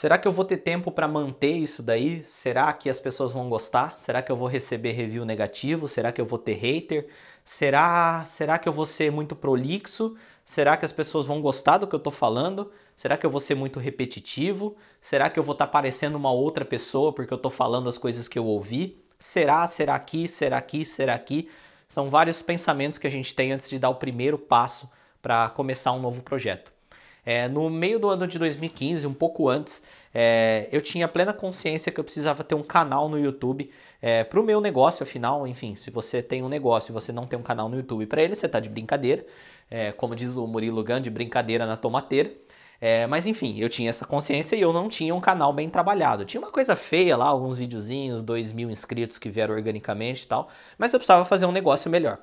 Será que eu vou ter tempo para manter isso daí? Será que as pessoas vão gostar? Será que eu vou receber review negativo? Será que eu vou ter hater? Será, será que eu vou ser muito prolixo? Será que as pessoas vão gostar do que eu estou falando? Será que eu vou ser muito repetitivo? Será que eu vou estar tá parecendo uma outra pessoa porque eu estou falando as coisas que eu ouvi? Será? Será que? Será que? Será que? São vários pensamentos que a gente tem antes de dar o primeiro passo para começar um novo projeto. É, no meio do ano de 2015, um pouco antes, é, eu tinha plena consciência que eu precisava ter um canal no YouTube é, para o meu negócio, afinal, enfim, se você tem um negócio e você não tem um canal no YouTube para ele, você está de brincadeira, é, como diz o Murilo Gandhi, brincadeira na tomateira. É, mas enfim, eu tinha essa consciência e eu não tinha um canal bem trabalhado. Tinha uma coisa feia lá, alguns videozinhos, 2 mil inscritos que vieram organicamente e tal, mas eu precisava fazer um negócio melhor.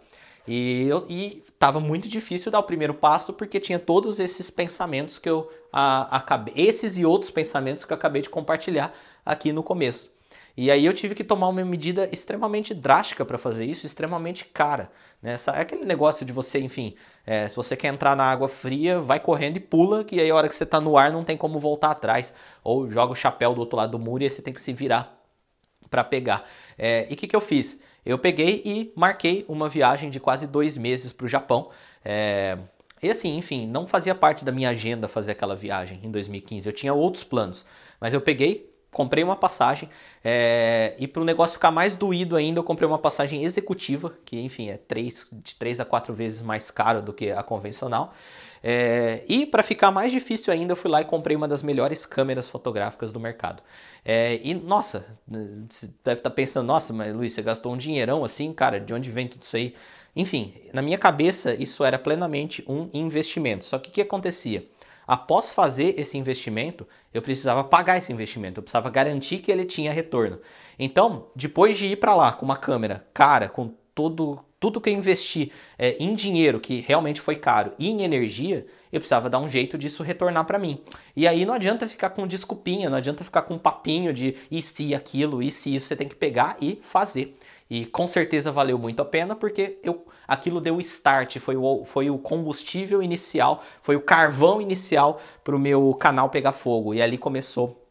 E, eu, e tava muito difícil dar o primeiro passo porque tinha todos esses pensamentos que eu a, acabei, esses e outros pensamentos que eu acabei de compartilhar aqui no começo. E aí eu tive que tomar uma medida extremamente drástica para fazer isso, extremamente cara. Né? É aquele negócio de você, enfim, é, se você quer entrar na água fria, vai correndo e pula, que aí a hora que você está no ar não tem como voltar atrás. Ou joga o chapéu do outro lado do muro e aí você tem que se virar para pegar. É, e o que, que eu fiz? eu peguei e marquei uma viagem de quase dois meses para o Japão. É, e assim, enfim, não fazia parte da minha agenda fazer aquela viagem em 2015. Eu tinha outros planos, mas eu peguei, comprei uma passagem é, e para o negócio ficar mais doído ainda, eu comprei uma passagem executiva, que enfim é três, de 3 a 4 vezes mais caro do que a convencional. É, e para ficar mais difícil ainda, eu fui lá e comprei uma das melhores câmeras fotográficas do mercado. É, e nossa, você deve estar tá pensando, nossa, mas Luiz, você gastou um dinheirão assim, cara, de onde vem tudo isso aí? Enfim, na minha cabeça isso era plenamente um investimento. Só que o que acontecia? Após fazer esse investimento, eu precisava pagar esse investimento, eu precisava garantir que ele tinha retorno. Então, depois de ir para lá com uma câmera cara, com todo tudo que eu investi é, em dinheiro, que realmente foi caro, e em energia, eu precisava dar um jeito disso retornar para mim. E aí não adianta ficar com desculpinha, não adianta ficar com um papinho de e se aquilo, e se isso, você tem que pegar e fazer. E com certeza valeu muito a pena, porque eu, aquilo deu start, foi o, foi o combustível inicial, foi o carvão inicial para o meu canal pegar fogo. E ali começou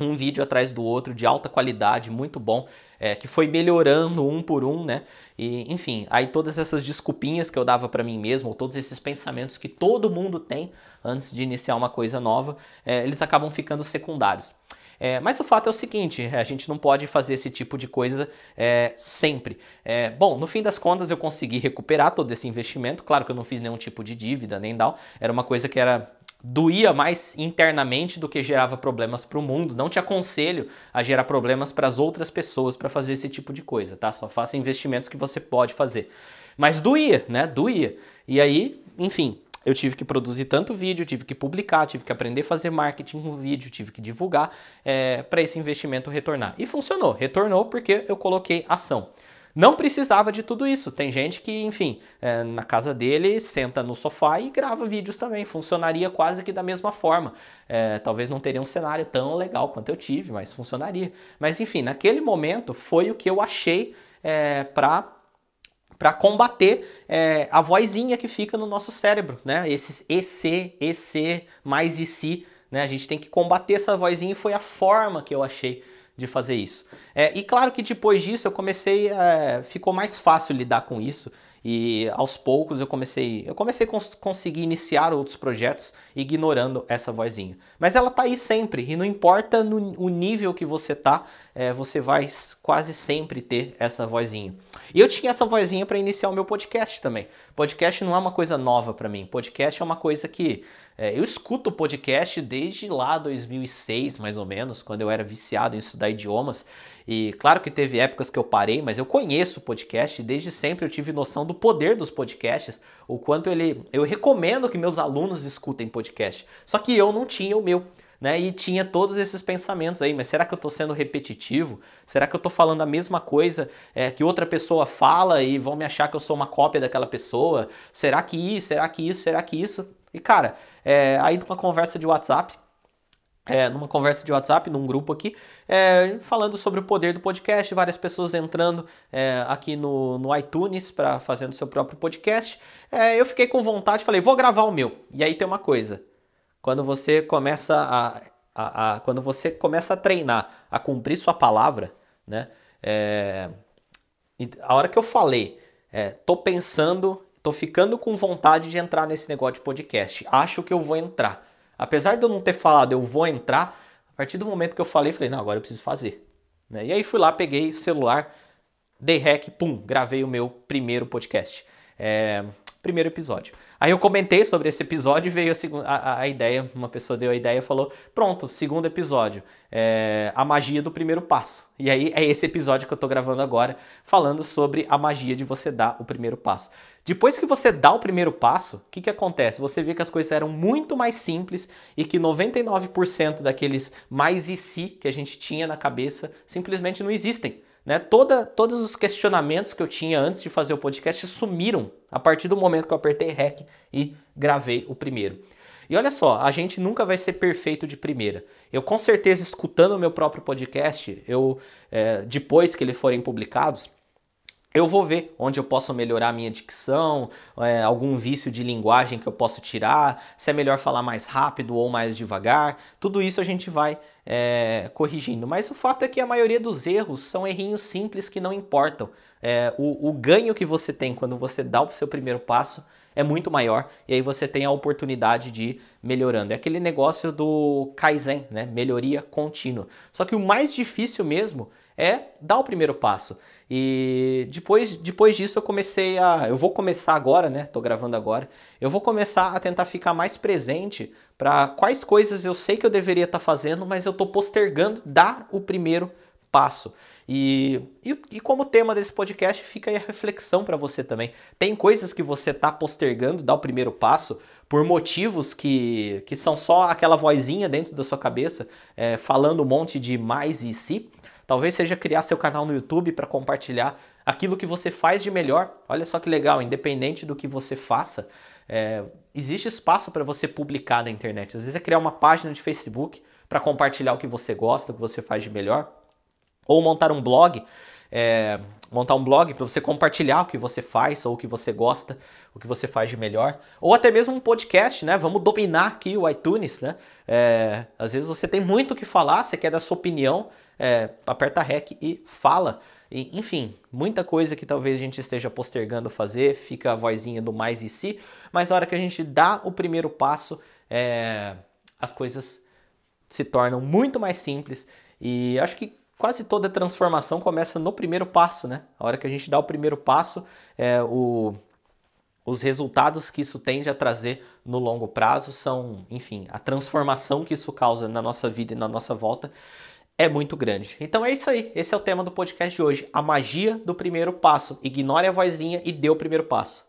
um vídeo atrás do outro de alta qualidade, muito bom, é, que foi melhorando um por um, né? E enfim, aí todas essas desculpinhas que eu dava para mim mesmo, ou todos esses pensamentos que todo mundo tem antes de iniciar uma coisa nova, é, eles acabam ficando secundários. É, mas o fato é o seguinte: a gente não pode fazer esse tipo de coisa é, sempre. É, bom, no fim das contas, eu consegui recuperar todo esse investimento. Claro que eu não fiz nenhum tipo de dívida nem tal. Era uma coisa que era doía mais internamente do que gerava problemas para o mundo. Não te aconselho a gerar problemas para as outras pessoas para fazer esse tipo de coisa, tá? Só faça investimentos que você pode fazer. Mas doía, né? Doía. E aí, enfim, eu tive que produzir tanto vídeo, tive que publicar, tive que aprender a fazer marketing com vídeo, tive que divulgar é, eh, para esse investimento retornar. E funcionou, retornou porque eu coloquei ação. Não precisava de tudo isso. Tem gente que, enfim, é, na casa dele senta no sofá e grava vídeos também. Funcionaria quase que da mesma forma. É, talvez não teria um cenário tão legal quanto eu tive, mas funcionaria. Mas enfim, naquele momento foi o que eu achei é, para para combater é, a vozinha que fica no nosso cérebro, né? Esses EC, EC, mais IC, né? A gente tem que combater essa vozinha e foi a forma que eu achei de fazer isso. É, e claro que depois disso eu comecei, é, ficou mais fácil lidar com isso e aos poucos eu comecei, eu comecei a cons conseguir iniciar outros projetos ignorando essa vozinha. Mas ela tá aí sempre e não importa no, o nível que você tá, é, você vai quase sempre ter essa vozinha. E eu tinha essa vozinha para iniciar o meu podcast também. Podcast não é uma coisa nova para mim. Podcast é uma coisa que é, eu escuto podcast desde lá 2006, mais ou menos, quando eu era viciado em estudar idiomas. E claro que teve épocas que eu parei, mas eu conheço podcast, desde sempre eu tive noção do poder dos podcasts, o quanto ele. Eu recomendo que meus alunos escutem podcast. Só que eu não tinha o meu. Né, e tinha todos esses pensamentos aí, mas será que eu estou sendo repetitivo? Será que eu estou falando a mesma coisa é, que outra pessoa fala e vão me achar que eu sou uma cópia daquela pessoa? Será que isso? Será que isso? Será que isso? E cara, é, aí numa conversa de WhatsApp, é, numa conversa de WhatsApp, num grupo aqui, é, falando sobre o poder do podcast, várias pessoas entrando é, aqui no, no iTunes para fazendo seu próprio podcast. É, eu fiquei com vontade, falei, vou gravar o meu. E aí tem uma coisa, quando você começa a a, a, quando você começa a treinar a cumprir sua palavra, né? É, a hora que eu falei, é, tô pensando, tô ficando com vontade de entrar nesse negócio de podcast. Acho que eu vou entrar. Apesar de eu não ter falado, eu vou entrar. A partir do momento que eu falei, falei, não, agora eu preciso fazer. Né? E aí fui lá, peguei o celular, dei rec, pum, gravei o meu primeiro podcast. É, primeiro episódio. Aí eu comentei sobre esse episódio e veio a, a, a ideia, uma pessoa deu a ideia e falou: pronto, segundo episódio, é, a magia do primeiro passo. E aí é esse episódio que eu tô gravando agora, falando sobre a magia de você dar o primeiro passo. Depois que você dá o primeiro passo, o que, que acontece? Você vê que as coisas eram muito mais simples e que 99% daqueles mais e se que a gente tinha na cabeça simplesmente não existem. Né? Toda, todos os questionamentos que eu tinha antes de fazer o podcast sumiram a partir do momento que eu apertei REC e gravei o primeiro. E olha só, a gente nunca vai ser perfeito de primeira. Eu com certeza escutando o meu próprio podcast, eu é, depois que eles forem publicados, eu vou ver onde eu posso melhorar a minha dicção, é, algum vício de linguagem que eu posso tirar, se é melhor falar mais rápido ou mais devagar. Tudo isso a gente vai é, corrigindo. Mas o fato é que a maioria dos erros são errinhos simples que não importam. É, o, o ganho que você tem quando você dá o seu primeiro passo é muito maior e aí você tem a oportunidade de ir melhorando. É aquele negócio do Kaizen, né? Melhoria contínua. Só que o mais difícil mesmo é dar o primeiro passo. E depois, depois disso eu comecei a. Eu vou começar agora, né? Tô gravando agora. Eu vou começar a tentar ficar mais presente para quais coisas eu sei que eu deveria estar tá fazendo, mas eu tô postergando dar o primeiro passo. E, e, e, como tema desse podcast fica aí a reflexão para você também. Tem coisas que você está postergando, dar o primeiro passo, por motivos que, que são só aquela vozinha dentro da sua cabeça, é, falando um monte de mais e si. Talvez seja criar seu canal no YouTube para compartilhar aquilo que você faz de melhor. Olha só que legal, independente do que você faça, é, existe espaço para você publicar na internet. Às vezes é criar uma página de Facebook para compartilhar o que você gosta, o que você faz de melhor, ou montar um blog. É, montar um blog para você compartilhar o que você faz ou o que você gosta, o que você faz de melhor, ou até mesmo um podcast, né? Vamos dominar aqui o iTunes, né? É, às vezes você tem muito o que falar, você quer dar sua opinião, é, aperta REC e fala. E, enfim, muita coisa que talvez a gente esteja postergando fazer, fica a vozinha do mais e si, mas na hora que a gente dá o primeiro passo, é, as coisas se tornam muito mais simples e acho que quase toda transformação começa no primeiro passo, né? A hora que a gente dá o primeiro passo, é, o, os resultados que isso tende a trazer no longo prazo são, enfim, a transformação que isso causa na nossa vida e na nossa volta é muito grande. Então é isso aí. Esse é o tema do podcast de hoje. A magia do primeiro passo. Ignore a vozinha e dê o primeiro passo.